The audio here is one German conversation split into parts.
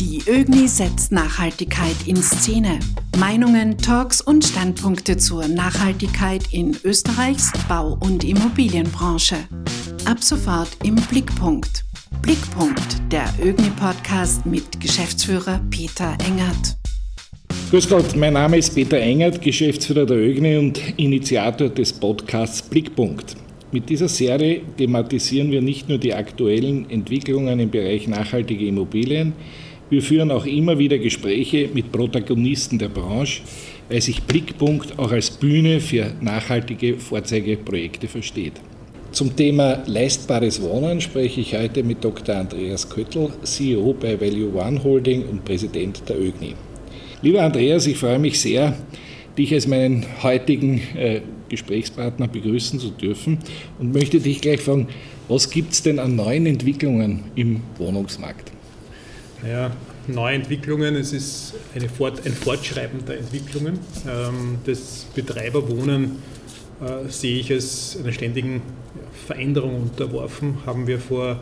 Die ÖGNI setzt Nachhaltigkeit in Szene. Meinungen, Talks und Standpunkte zur Nachhaltigkeit in Österreichs Bau- und Immobilienbranche. Ab sofort im Blickpunkt. Blickpunkt, der ÖGNI-Podcast mit Geschäftsführer Peter Engert. Grüß Gott, mein Name ist Peter Engert, Geschäftsführer der ÖGNI und Initiator des Podcasts Blickpunkt. Mit dieser Serie thematisieren wir nicht nur die aktuellen Entwicklungen im Bereich nachhaltige Immobilien, wir führen auch immer wieder Gespräche mit Protagonisten der Branche, weil sich Blickpunkt auch als Bühne für nachhaltige Vorzeigeprojekte versteht. Zum Thema leistbares Wohnen spreche ich heute mit Dr. Andreas Köttl, CEO bei Value One Holding und Präsident der ÖGNI. Lieber Andreas, ich freue mich sehr, dich als meinen heutigen äh, Gesprächspartner begrüßen zu dürfen und möchte dich gleich fragen, was gibt es denn an neuen Entwicklungen im Wohnungsmarkt? Ja, neue Entwicklungen, es ist Fort, ein Fortschreiben der Entwicklungen. Ähm, das Betreiberwohnen äh, sehe ich als einer ständigen Veränderung unterworfen. Haben wir vor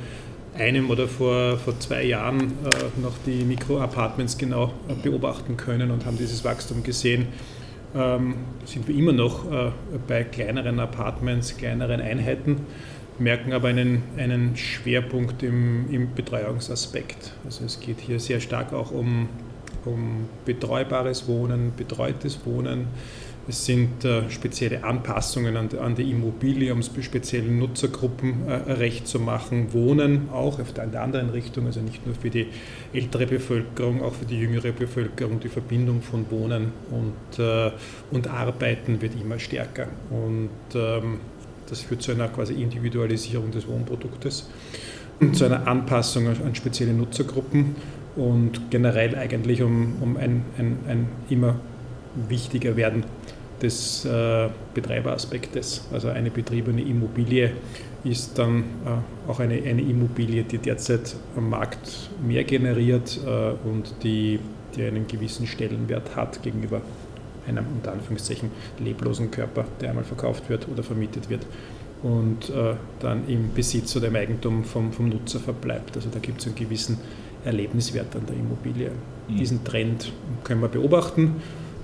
einem oder vor, vor zwei Jahren äh, noch die Mikroapartments genau äh, beobachten können und haben dieses Wachstum gesehen. Ähm, sind wir immer noch bei kleineren Apartments, kleineren Einheiten merken aber einen, einen Schwerpunkt im, im Betreuungsaspekt. Also es geht hier sehr stark auch um, um betreubares Wohnen, betreutes Wohnen. Es sind äh, spezielle Anpassungen an, an, die Immobilie, um speziellen Nutzergruppen äh, recht zu machen. Wohnen auch auf der, in der anderen Richtung, also nicht nur für die ältere Bevölkerung, auch für die jüngere Bevölkerung. Die Verbindung von Wohnen und, äh, und Arbeiten wird immer stärker. Und ähm, das führt zu einer quasi Individualisierung des Wohnproduktes und zu einer Anpassung an spezielle Nutzergruppen und generell eigentlich um, um ein, ein, ein immer wichtiger werden des äh, Betreiberaspektes. Also eine betriebene Immobilie ist dann äh, auch eine, eine Immobilie, die derzeit am Markt mehr generiert äh, und die, die einen gewissen Stellenwert hat gegenüber einem unter Anführungszeichen leblosen Körper, der einmal verkauft wird oder vermietet wird und äh, dann im Besitz oder im Eigentum vom, vom Nutzer verbleibt. Also da gibt es einen gewissen Erlebniswert an der Immobilie. Mhm. Diesen Trend können wir beobachten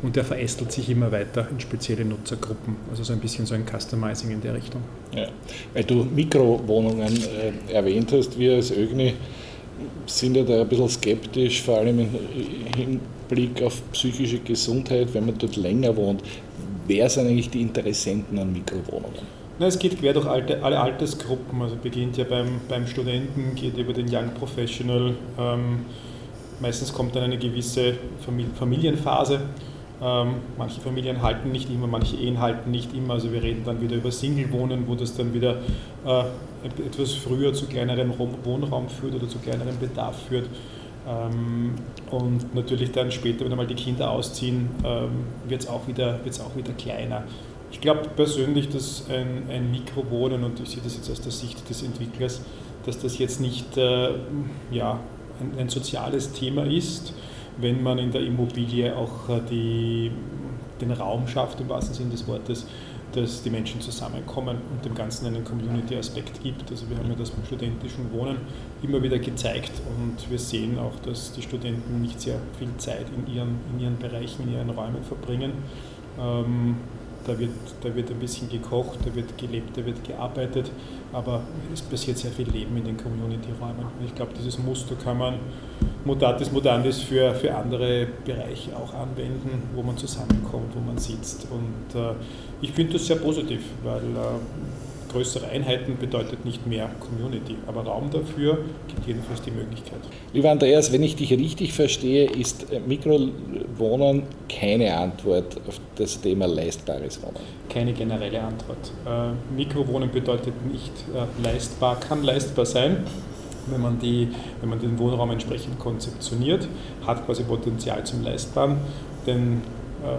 und der verästelt sich immer weiter in spezielle Nutzergruppen. Also so ein bisschen so ein Customizing in der Richtung. Ja, weil du Mikrowohnungen äh, erwähnt hast, wir als ÖGNI sind ja da ein bisschen skeptisch, vor allem im Hinblick auf psychische Gesundheit, wenn man dort länger wohnt. Wer sind eigentlich die Interessenten an Mikrowohnungen? Na, es geht quer durch alte, alle Altersgruppen. Also beginnt ja beim, beim Studenten, geht über den Young Professional. Ähm, meistens kommt dann eine gewisse Familienphase. Ähm, manche Familien halten nicht immer, manche Ehen halten nicht immer. Also wir reden dann wieder über Single-Wohnen, wo das dann wieder äh, etwas früher zu kleineren Wohnraum führt oder zu kleineren Bedarf führt. Ähm, und natürlich dann später, wenn einmal die Kinder ausziehen, ähm, wird es auch, wieder, auch wieder kleiner. Ich glaube persönlich, dass ein, ein Mikrowohnen, und ich sehe das jetzt aus der Sicht des Entwicklers, dass das jetzt nicht äh, ja, ein, ein, soziales Thema ist, wenn man in der Immobilie auch äh, die, den Raum schafft, im wahrsten Sinne des Wortes, dass die Menschen zusammenkommen und dem Ganzen einen Community-Aspekt gibt. Also wir haben ja das beim studentischen Wohnen immer wieder gezeigt und wir sehen auch, dass die Studenten nicht sehr viel Zeit in ihren, in ihren Bereichen, in ihren Räumen verbringen. Ähm, da wird, da wird ein bisschen gekocht, da wird gelebt, da wird gearbeitet, aber es passiert sehr viel Leben in den Community-Räumen. Ich glaube, dieses Muster kann man mutatis mutandis für, für andere Bereiche auch anwenden, wo man zusammenkommt, wo man sitzt. Und äh, ich finde das sehr positiv, weil äh, größere Einheiten bedeutet nicht mehr Community, aber Raum dafür gibt jedenfalls die Möglichkeit. Lieber Andreas, wenn ich dich richtig verstehe, ist äh, Mikrowohnen keine Antwort auf das Thema leistbares Wohnen. Keine generelle Antwort. Äh, Mikrowohnen bedeutet nicht äh, leistbar, kann leistbar sein. Wenn man, die, wenn man den Wohnraum entsprechend konzeptioniert, hat quasi Potenzial zum Leistbaren, denn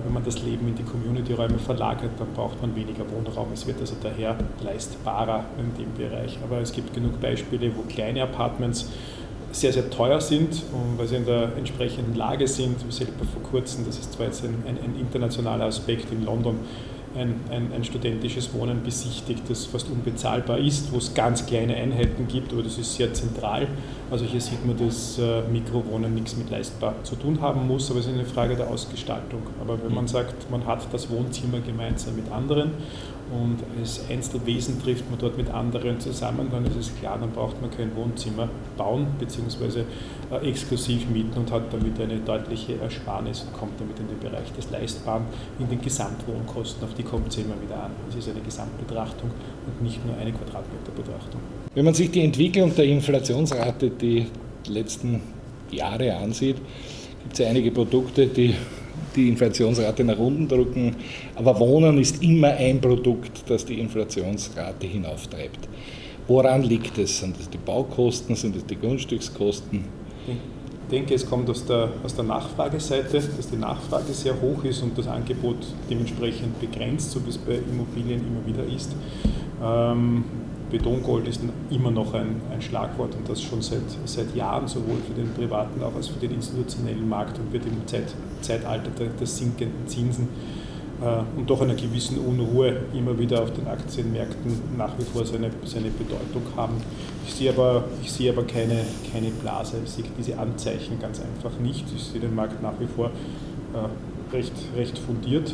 wenn man das Leben in die Community-Räume verlagert, dann braucht man weniger Wohnraum. Es wird also daher leistbarer in dem Bereich. Aber es gibt genug Beispiele, wo kleine Apartments sehr, sehr teuer sind, weil sie in der entsprechenden Lage sind. Selber vor kurzem, das ist zwar jetzt ein, ein, ein internationaler Aspekt in London, ein, ein, ein, studentisches Wohnen besichtigt, das fast unbezahlbar ist, wo es ganz kleine Einheiten gibt, aber das ist sehr zentral. Also hier sieht man, dass äh, Mikrowohnen nichts mit leistbar zu tun haben muss, aber es ist eine Frage der Ausgestaltung. Aber wenn man sagt, man hat das Wohnzimmer gemeinsam mit anderen und als Einzelwesen trifft man dort mit anderen zusammen, dann ist es klar, dann braucht man kein Wohnzimmer bauen bzw. Äh, exklusiv mieten und hat damit eine deutliche Ersparnis und kommt damit in den Bereich des Leistbaren, in den Gesamtwohnkosten, auf die kommt es immer wieder an. Es ist eine Gesamtbetrachtung und nicht nur eine Quadratmeterbetrachtung. Wenn man sich die Entwicklung der Inflationsrate die letzten Jahre ansieht, gibt es ja einige Produkte, die die Inflationsrate nach unten drücken. Aber Wohnen ist immer ein Produkt, das die Inflationsrate hinauftreibt. Woran liegt es? Sind es die Baukosten, sind es die Grundstückskosten? Ich denke, es kommt aus der, aus der Nachfrageseite, dass die Nachfrage sehr hoch ist und das Angebot dementsprechend begrenzt, so wie es bei Immobilien immer wieder ist. Ähm, Betongold ist immer noch ein, ein Schlagwort und das schon seit, seit Jahren, sowohl für den privaten als auch für den institutionellen Markt und wird im Zeit, Zeitalter der, der sinkenden Zinsen äh, und doch einer gewissen Unruhe immer wieder auf den Aktienmärkten nach wie vor seine, seine Bedeutung haben. Ich sehe aber, ich sehe aber keine, keine Blase, ich sehe diese Anzeichen ganz einfach nicht. Ich sehe den Markt nach wie vor äh, recht, recht fundiert,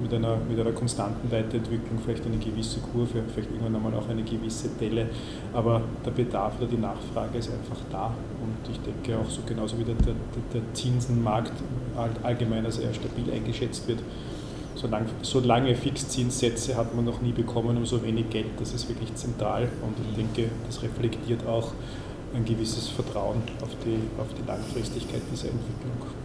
mit, einer, mit einer konstanten Weiterentwicklung, vielleicht eine gewisse Kurve, vielleicht irgendwann einmal auch eine gewisse Delle, aber der Bedarf oder die Nachfrage ist einfach da. Und ich denke auch so genauso wie der, der, der Zinsenmarkt allgemein als eher stabil eingeschätzt wird. Solange, solange Fixzinssätze hat man noch nie bekommen, um so wenig Geld, das ist wirklich zentral. Und ich denke, das reflektiert auch ein gewisses Vertrauen auf die, auf die Langfristigkeit dieser Entwicklung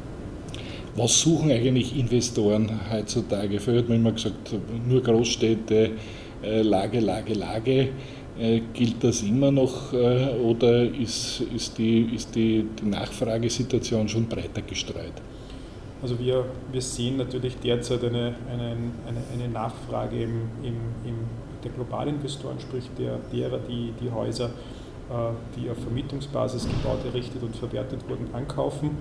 was suchen eigentlich Investoren heutzutage? Früher hat man immer gesagt, nur Großstädte, äh, Lage, Lage, Lage. Äh, gilt das immer noch äh, oder ist, ist, die, ist die, die Nachfragesituation schon breiter gestreut? Also wir, wir sehen natürlich derzeit eine, eine, eine, eine Nachfrage im, im, im, der Globalinvestoren, sprich der, derer, die die Häuser, die auf Vermietungsbasis gebaut, errichtet und verwertet wurden, ankaufen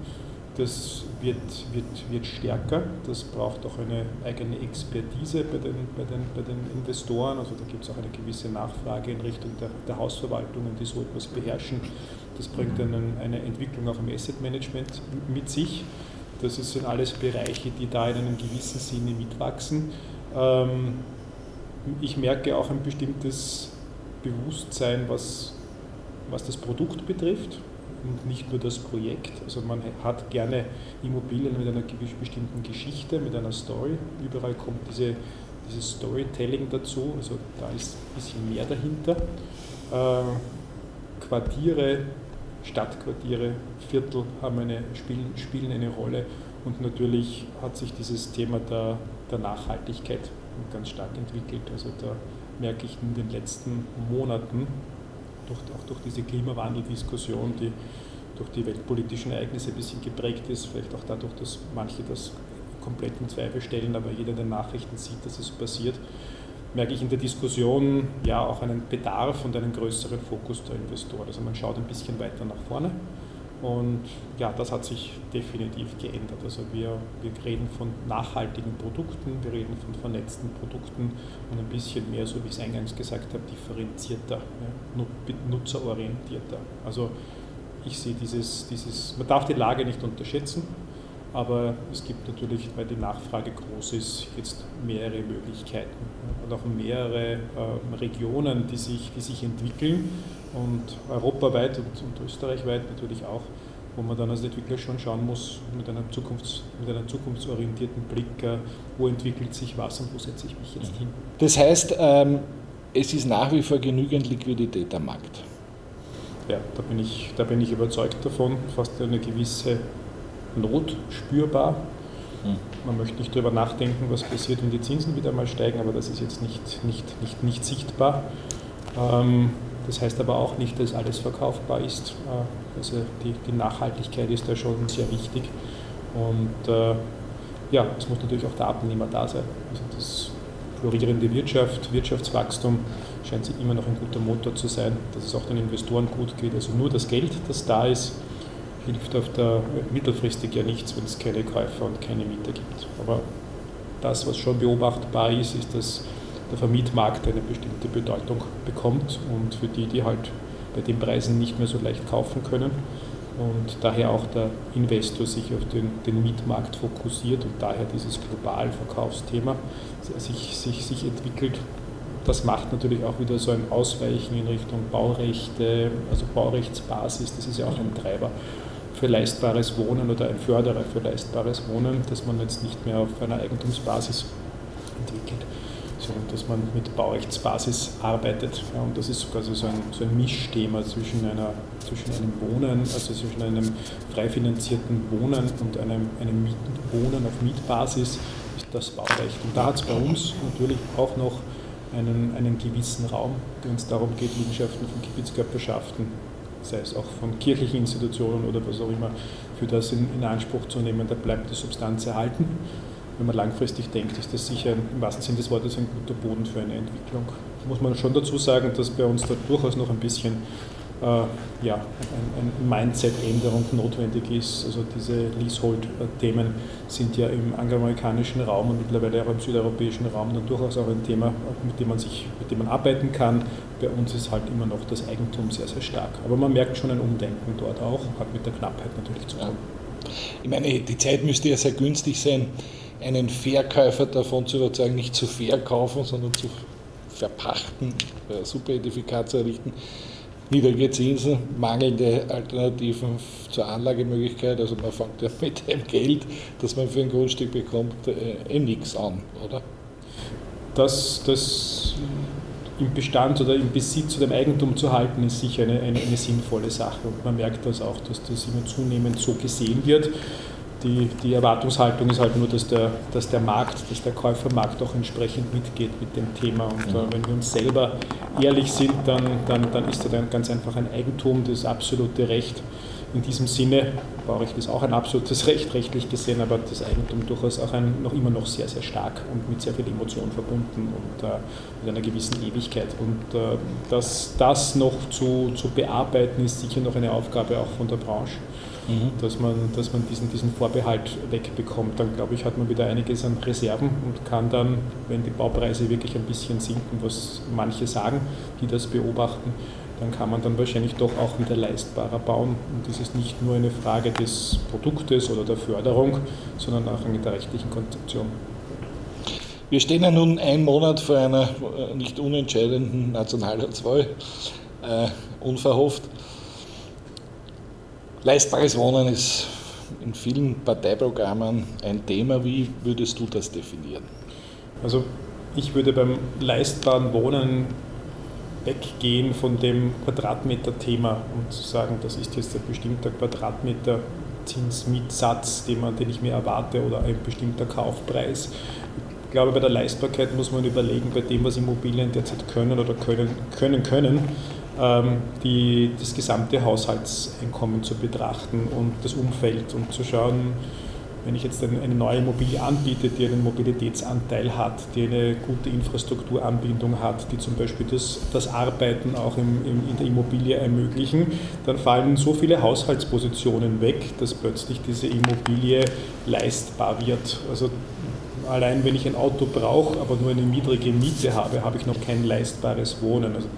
das wird, wird, wird stärker. Das braucht auch eine eigene Expertise bei den, bei den, bei den Investoren. Also da gibt es auch eine gewisse Nachfrage in Richtung der, der Hausverwaltungen, die so etwas beherrschen. Das bringt einen, eine Entwicklung auch im Asset Management mit sich. Das sind alles Bereiche, die da in einem gewissen Sinne mitwachsen. Ähm, ich merke auch ein bestimmtes Bewusstsein, was, was das Produkt betrifft und nicht nur das Projekt. Also man hat gerne Immobilien mit einer bestimmten Geschichte, mit einer Story. Überall kommt diese, dieses Storytelling dazu, also da ist ein bisschen mehr dahinter. Äh, Quartiere, Stadtquartiere, Viertel haben eine, spielen, spielen eine Rolle und natürlich hat sich dieses Thema der, der Nachhaltigkeit ganz stark entwickelt. Also da merke ich in den letzten Monaten durch, auch durch diese Klimawandeldiskussion, die durch die weltpolitischen Ereignisse ein bisschen geprägt ist, vielleicht auch dadurch, dass manche das komplett in Zweifel stellen, aber jeder in den Nachrichten sieht, dass es passiert, merke ich in der Diskussion ja auch einen Bedarf und einen größeren Fokus der Investoren. Also man schaut ein bisschen weiter nach vorne und ja, das hat sich definitiv geändert. Also wir, wir reden von nachhaltigen Produkten, wir reden von vernetzten Produkten und ein bisschen mehr, so wie ich es eingangs gesagt habe, differenzierter, nutzerorientierter. Also ich sehe dieses, dieses, man darf die Lage nicht unterschätzen, aber es gibt natürlich, weil die Nachfrage groß ist, jetzt mehrere Möglichkeiten und auch mehrere äh, Regionen, die sich, die sich entwickeln und europaweit und, und österreichweit natürlich auch, wo man dann als Entwickler schon schauen muss, mit einem, Zukunfts-, mit einem zukunftsorientierten Blick, äh, wo entwickelt sich was und wo setze ich mich jetzt hin. Das heißt, ähm, es ist nach wie vor genügend Liquidität am Markt. Ja, da bin ich, da bin ich überzeugt davon, fast eine gewisse Not spürbar. Man möchte nicht darüber nachdenken, was passiert, wenn die Zinsen wieder mal steigen, aber das ist jetzt nicht, nicht, nicht, nicht sichtbar. Ähm, das heißt aber auch nicht, dass alles verkaufbar ist. Äh, also die, die Nachhaltigkeit ist da schon sehr wichtig. Und äh, ja, es muss natürlich auch der Abnehmer da sein. Also das florierende Wirtschaft, Wirtschaftswachstum scheint sie immer noch ein guter Motor zu sein, dass es auch den Investoren gut geht. Also nur das Geld, das da ist, hilft auf der mittelfristig ja nichts, wenn es keine Käufer und keine Mieter gibt. Aber das, was schon beobachtbar ist, ist, dass der Vermietmarkt eine bestimmte Bedeutung bekommt und für die, die halt bei den Preisen nicht mehr so leicht kaufen können und daher auch der Investor sich auf den, den Mietmarkt fokussiert und daher dieses Globalverkaufsthema sich, sich, sich entwickelt. Das macht natürlich auch wieder so ein Ausweichen in Richtung Baurechte, also Baurechtsbasis, das ist ja auch ein Treiber für leistbares Wohnen oder ein Förderer für leistbares Wohnen, dass man jetzt nicht mehr auf einer Eigentumsbasis entwickelt, sondern dass man mit Baurechtsbasis arbeitet. Ja, und das ist quasi so ein, so ein Mischthema zwischen, einer, zwischen einem Wohnen, also zwischen einem frei finanzierten Wohnen und einem, einem Miet, Wohnen auf Mietbasis, ist das Baurecht. Und da hat es bei uns natürlich auch noch einen, einen gewissen Raum, wenn es darum geht, Liegenschaften von Gebietskörperschaften sei es auch von kirchlichen Institutionen oder was auch immer, für das in, in Anspruch zu nehmen, da bleibt die Substanz erhalten. Wenn man langfristig denkt, ist das sicher im wahrsten Sinne des Wortes ein guter Boden für eine Entwicklung. Muss man schon dazu sagen, dass bei uns da durchaus noch ein bisschen ja, ein, ein Mindset-Änderung notwendig ist. Also diese Leasehold-Themen sind ja im angloamerikanischen Raum und mittlerweile auch im südeuropäischen Raum dann durchaus auch ein Thema, mit dem man sich, mit dem man arbeiten kann. Bei uns ist halt immer noch das Eigentum sehr, sehr stark. Aber man merkt schon ein Umdenken dort auch, hat mit der Knappheit natürlich zu tun. Ich meine, die Zeit müsste ja sehr günstig sein, einen Verkäufer davon zu überzeugen, nicht zu verkaufen, sondern zu verpachten, super Edifikat zu errichten niedrige Zinsen, mangelnde Alternativen zur Anlagemöglichkeit. Also man fängt ja mit dem Geld, das man für ein Grundstück bekommt, äh, eh nichts an, oder? Das, das im Bestand oder im Besitz oder im Eigentum zu halten, ist sicher eine, eine, eine sinnvolle Sache. Und man merkt das auch, dass das immer zunehmend so gesehen wird die, die Erwartungshaltung ist halt nur, dass der, dass der Markt, dass der Käufermarkt auch entsprechend mitgeht mit dem Thema. Und äh, wenn wir uns selber ehrlich sind, dann, dann, dann ist das ein, ganz einfach ein Eigentum, das absolute Recht. In diesem Sinne, Baurecht ist auch ein absolutes Recht, rechtlich gesehen, aber das Eigentum durchaus auch ein, noch immer noch sehr, sehr stark und mit sehr viel Emotion verbunden und äh, mit einer gewissen Ewigkeit. Und äh, das, das noch zu, zu bearbeiten, ist sicher noch eine Aufgabe auch von der Branche mhm. dass, man, dass man diesen, diesen Vorbehalt wegbekommt. Dann glaube ich, hat man wieder einiges an Reserven und kann dann, wenn die Baupreise wirklich ein bisschen sinken, was manche sagen, die das beobachten, dann kann man dann wahrscheinlich doch auch wieder leistbarer bauen. Und das ist nicht nur eine Frage des Produktes oder der Förderung, sondern auch eine der rechtlichen Konzeption. Wir stehen ja nun einen Monat vor einer äh, nicht unentscheidenden Nationalratswahl, äh, unverhofft. Leistbares Wohnen ist in vielen Parteiprogrammen ein Thema. Wie würdest du das definieren? Also ich würde beim leistbaren Wohnen weggehen von dem Quadratmeter-Thema und sagen, das ist jetzt ein bestimmter Quadratmeter Zinsmietsatz, den, man, den ich mir erwarte oder ein bestimmter Kaufpreis. Ich glaube, bei der Leistbarkeit muss man überlegen, bei dem, was Immobilien derzeit können oder können können, können die, das gesamte Haushaltseinkommen zu betrachten und das Umfeld und zu schauen, wenn ich jetzt eine neue Immobilie anbiete, die einen Mobilitätsanteil hat, die eine gute Infrastrukturanbindung hat, die zum Beispiel das, das Arbeiten auch im, im, in der Immobilie ermöglichen, dann fallen so viele Haushaltspositionen weg, dass plötzlich diese Immobilie leistbar wird. Also allein wenn ich ein Auto brauche, aber nur eine niedrige Miete habe, habe ich noch kein leistbares Wohnen. Also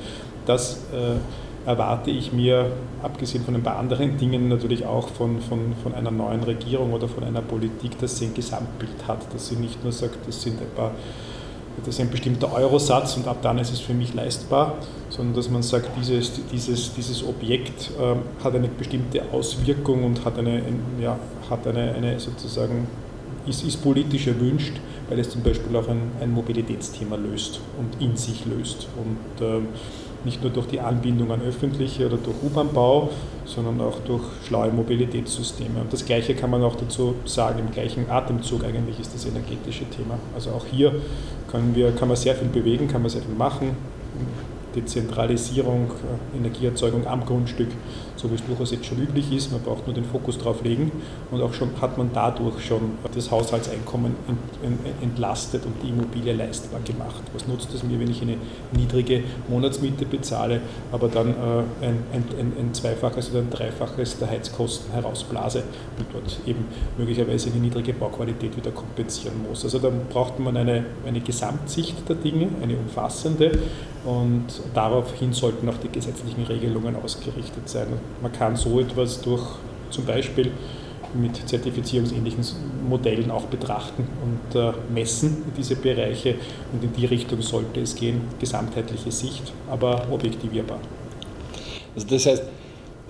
das äh, erwarte ich mir, abgesehen von ein paar anderen Dingen, natürlich auch von, von, von einer neuen Regierung oder von einer Politik, dass sie ein Gesamtbild hat, dass sie nicht nur sagt, das sind ein paar das ist ein bestimmter Eurosatz und ab dann ist es für mich leistbar, sondern dass man sagt, dieses, dieses, dieses Objekt äh, hat eine bestimmte Auswirkung und hat eine, ein, ja, hat eine, eine sozusagen, ist, ist politisch erwünscht, weil es zum Beispiel auch ein, ein Mobilitätsthema löst und in sich löst. Und äh, nicht nur durch die Anbindung an öffentliche oder durch U-Bahn-Bau, sondern auch durch schlaue Mobilitätssysteme. Und das Gleiche kann man auch dazu sagen, im gleichen Atemzug eigentlich ist das energetische Thema. Also auch hier können wir, kann man sehr viel bewegen, kann man sehr viel machen. Dezentralisierung, äh, Energieerzeugung am Grundstück, so wie es durchaus jetzt schon üblich ist. Man braucht nur den Fokus drauf legen und auch schon hat man dadurch schon das Haushaltseinkommen entlastet und die Immobilie leistbar gemacht. Was nutzt es mir, wenn ich eine niedrige Monatsmiete bezahle, aber dann äh, ein, ein, ein, zweifaches oder ein dreifaches der Heizkosten herausblase und dort eben möglicherweise eine niedrige Bauqualität wieder kompensieren muss. Also dann braucht man eine, eine Gesamtsicht der Dinge, eine umfassende und daraufhin sollten auch die gesetzlichen Regelungen ausgerichtet sein. Man kann so etwas durch zum Beispiel mit zertifizierungsähnlichen Modellen auch betrachten und äh, messen diese Bereiche und in die Richtung sollte es gehen, gesamtheitliche Sicht, aber objektivierbar. Also das heißt,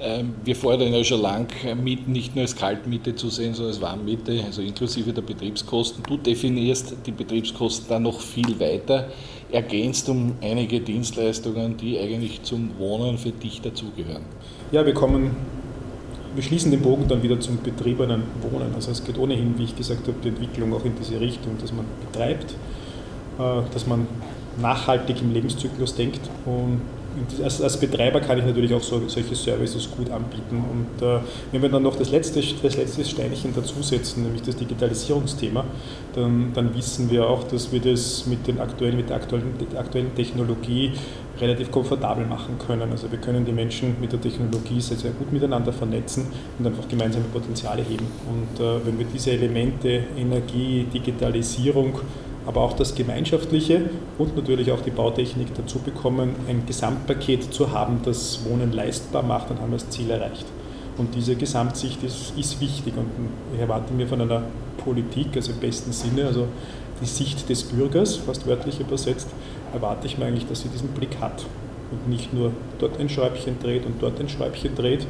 ähm, wir fordern ja schon lang, Mieten nicht nur als Kaltmiete zu sehen, sondern als Warmmiete, also inklusive der Betriebskosten. Du definierst die Betriebskosten dann noch viel weiter, ergänzt um einige Dienstleistungen, die eigentlich zum Wohnen für dich dazugehören. Ja, wir kommen, wir schließen den Bogen dann wieder zum betriebenen Wohnen. Also es geht ohnehin, wie ich gesagt habe, die Entwicklung auch in diese Richtung, dass man betreibt, äh, dass man nachhaltig im Lebenszyklus denkt und als, als, Betreiber kann ich natürlich auch so, solche Services gut anbieten. Und äh, wenn wir dann noch das letzte, das letzte Steinchen dazusetzen, nämlich das Digitalisierungsthema, dann, dann wissen wir auch, dass wir das mit, den aktuellen, mit der aktuellen, aktuellen Technologie relativ komfortabel machen können. Also wir können die Menschen mit der Technologie sehr, sehr gut miteinander vernetzen und einfach gemeinsame Potenziale heben. Und äh, wenn wir diese Elemente Energie, Digitalisierung, aber auch das Gemeinschaftliche und natürlich auch die Bautechnik dazu bekommen, ein Gesamtpaket zu haben, das Wohnen leistbar macht, dann haben wir das Ziel erreicht. Und diese Gesamtsicht ist, ist wichtig und ich erwarte mir von einer Politik, also im besten Sinne, also die Sicht des Bürgers, fast wörtlich übersetzt, erwarte ich mir eigentlich, dass sie diesen Blick hat und nicht nur dort ein Schräubchen dreht und dort ein Schräubchen dreht,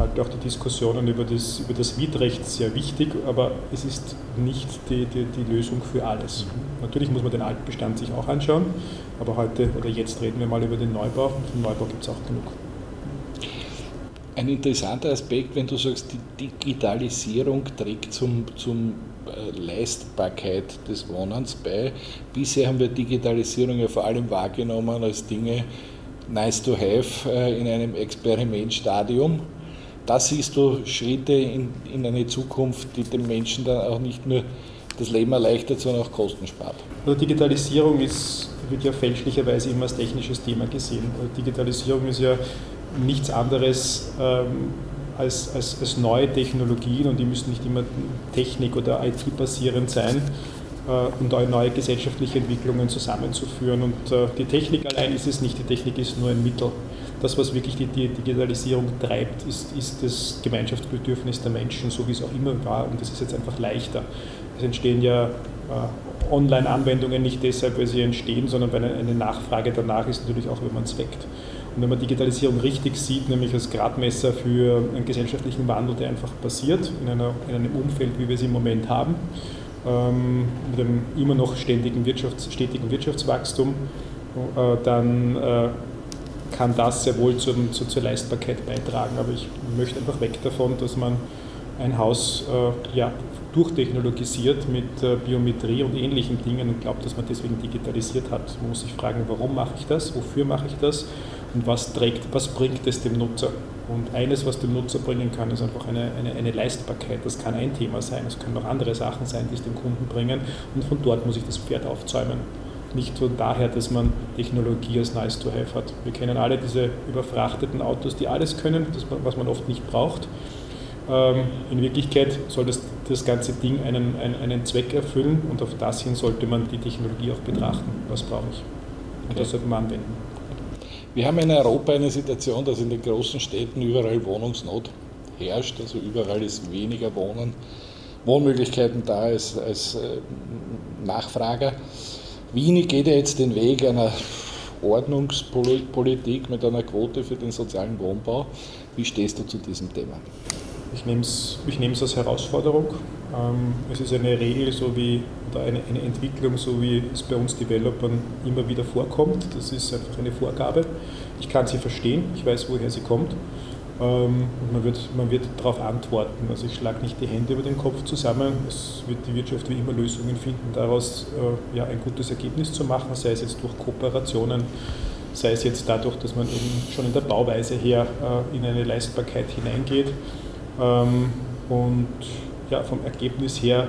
halte auch die Diskussionen über das, über das Mietrecht sehr wichtig, aber es ist nicht die, die, die Lösung für alles. Natürlich muss man den Altbestand sich auch anschauen, aber heute oder jetzt reden wir mal über den Neubau und den Neubau gibt es auch genug. Ein interessanter Aspekt, wenn du sagst, die Digitalisierung trägt zum, zum äh, Leistbarkeit des Wohnens bei. Bisher haben wir Digitalisierung ja vor allem wahrgenommen als Dinge nice to have äh, in einem Experimentstadium da siehst du Schritte in, in eine Zukunft, die den Menschen dann auch nicht nur das Leben erleichtert, sondern auch Kosten spart. Also Digitalisierung ist, wird ja fälschlicherweise immer als technisches Thema gesehen. Also Digitalisierung ist ja nichts anderes ähm, als, als, als neue Technologien und die müssen nicht immer Technik- oder IT-basierend sein äh, und neue gesellschaftliche Entwicklungen zusammenzuführen. Und äh, die Technik allein ist es nicht, die Technik ist nur ein Mittel das, was wirklich die, die Digitalisierung treibt, ist, ist das Gemeinschaftsbedürfnis der Menschen, so wie es auch immer war. Und das ist jetzt einfach leichter. Es entstehen ja äh, Online-Anwendungen nicht deshalb, weil sie entstehen, sondern weil eine Nachfrage danach ist, natürlich auch, wenn man es weckt. Und wenn man Digitalisierung richtig sieht, nämlich als Gradmesser für einen gesellschaftlichen Wandel, der einfach passiert, in, einer, in einem Umfeld, wie wir es im Moment haben, ähm, mit einem immer noch ständigen Wirtschafts-, stetigen Wirtschaftswachstum, äh, dann äh, kann das sehr wohl zur, zur, zur Leistbarkeit beitragen. Aber ich möchte einfach weg davon, dass man ein Haus äh, ja, durchtechnologisiert mit äh, Biometrie und ähnlichen Dingen und glaubt, dass man deswegen digitalisiert hat. Man muss sich fragen, warum mache ich das, wofür mache ich das und was, trägt, was bringt es dem Nutzer. Und eines, was dem Nutzer bringen kann, ist einfach eine, eine, eine Leistbarkeit. Das kann ein Thema sein, es können auch andere Sachen sein, die es dem Kunden bringen und von dort muss ich das Pferd aufzäumen nicht von daher, dass man Technologie als nice to have hat. Wir kennen alle diese überfrachteten Autos, die alles können, das, was man oft nicht braucht. Ähm, in Wirklichkeit soll das, das ganze Ding einen, einen, einen, Zweck erfüllen und auf das hin sollte man die Technologie auch betrachten. Was brauche ich? Und das sollte man anwenden. Wir haben in Europa eine Situation, dass in den großen Städten überall Wohnungsnot herrscht, also überall ist weniger Wohnen, Wohnmöglichkeiten da als, als äh, Nachfrager. Wien geht ja jetzt den Weg einer Ordnungspolitik mit einer Quote für den sozialen Wohnbau. Wie stehst du zu diesem Thema? Ich nehme es ich als Herausforderung. Ähm, es ist eine Regel so wie, oder eine, eine Entwicklung, so wie es bei uns Developern immer wieder vorkommt. Das ist einfach eine Vorgabe. Ich kann sie verstehen, ich weiß, woher sie kommt. Ähm, und man wird, man wird darauf antworten. Also ich schlage nicht die Hände über den Kopf zusammen. Es wird die Wirtschaft wie immer Lösungen finden, daraus äh, ja, ein gutes Ergebnis zu machen, sei es jetzt durch Kooperationen sei es jetzt dadurch, dass man eben schon in der Bauweise her äh, in eine Leistbarkeit hineingeht. Ähm, und ja, vom Ergebnis her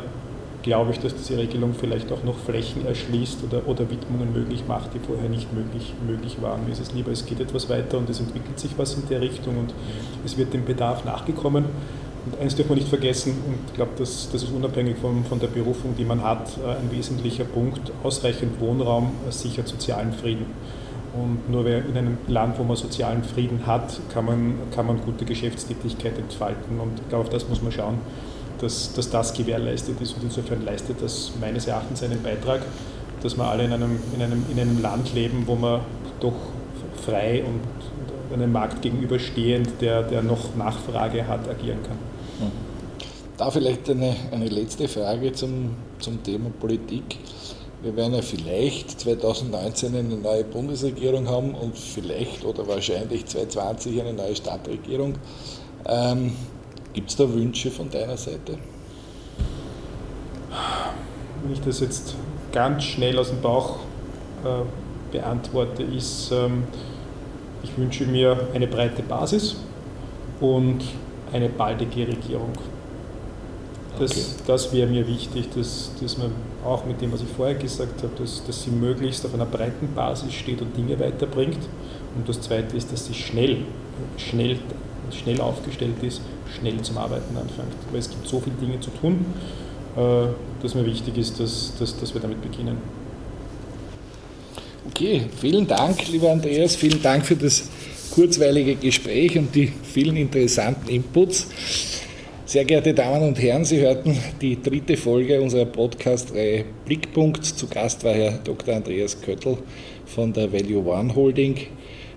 glaube ich, dass diese Regelung vielleicht auch noch Flächen erschließt oder, oder Widmungen möglich macht, die vorher nicht möglich, möglich waren. Mir ist es lieber, es geht etwas weiter und es entwickelt sich was in der Richtung und es wird dem Bedarf nachgekommen. Und eins darf man nicht vergessen, und ich glaube, das, das ist unabhängig von, von der Berufung, die man hat, äh, ein wesentlicher Punkt, ausreichend Wohnraum sichert sozialen Frieden. Und nur in einem Land, wo man sozialen Frieden hat, kann man, kann man gute Geschäftstätigkeit entfalten. Und ich glaube, auf das muss man schauen dass, dass das gewährleistet ist. Und insofern leistet das meines Erachtens einen Beitrag, dass wir alle in einem, in einem, in einem Land leben, wo man doch frei und einem Markt gegenüberstehend, der, der noch Nachfrage hat, agieren kann. Mhm. Da vielleicht eine, eine letzte Frage zum, zum Thema Politik. Wir werden ja vielleicht 2019 eine neue Bundesregierung haben und vielleicht oder wahrscheinlich 2020 eine neue Stadtregierung. Ähm, Gibt es da Wünsche von deiner Seite? Wenn ich das jetzt ganz schnell aus dem Bauch äh, beantworte, ist, ähm, ich wünsche mir eine breite Basis und eine baldige Regierung. Das, okay. das wäre mir wichtig, dass, dass man auch mit dem, was ich vorher gesagt habe, dass, dass sie möglichst auf einer breiten Basis steht und Dinge weiterbringt. Und das Zweite ist, dass sie schnell, schnell, schnell aufgestellt ist schnell zum Arbeiten anfängt. Weil es gibt so viele Dinge zu tun, äh, dass mir wichtig ist, dass, dass, dass wir damit beginnen. Okay, vielen Dank, lieber Andreas, vielen Dank für das kurzweilige Gespräch und die vielen interessanten Inputs. Sehr geehrte Damen und Herren, Sie hörten die dritte Folge unserer Podcast-Reihe Blickpunkt. Zu Gast war Herr Dr. Andreas Köttl von der Value One Holding.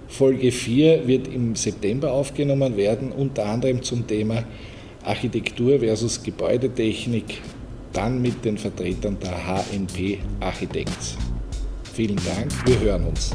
Folge 4 wird im September aufgenommen werden, unter anderem zum Thema Architektur versus Gebäudetechnik, dann mit den Vertretern der HNP Architects. Vielen Dank, wir hören uns.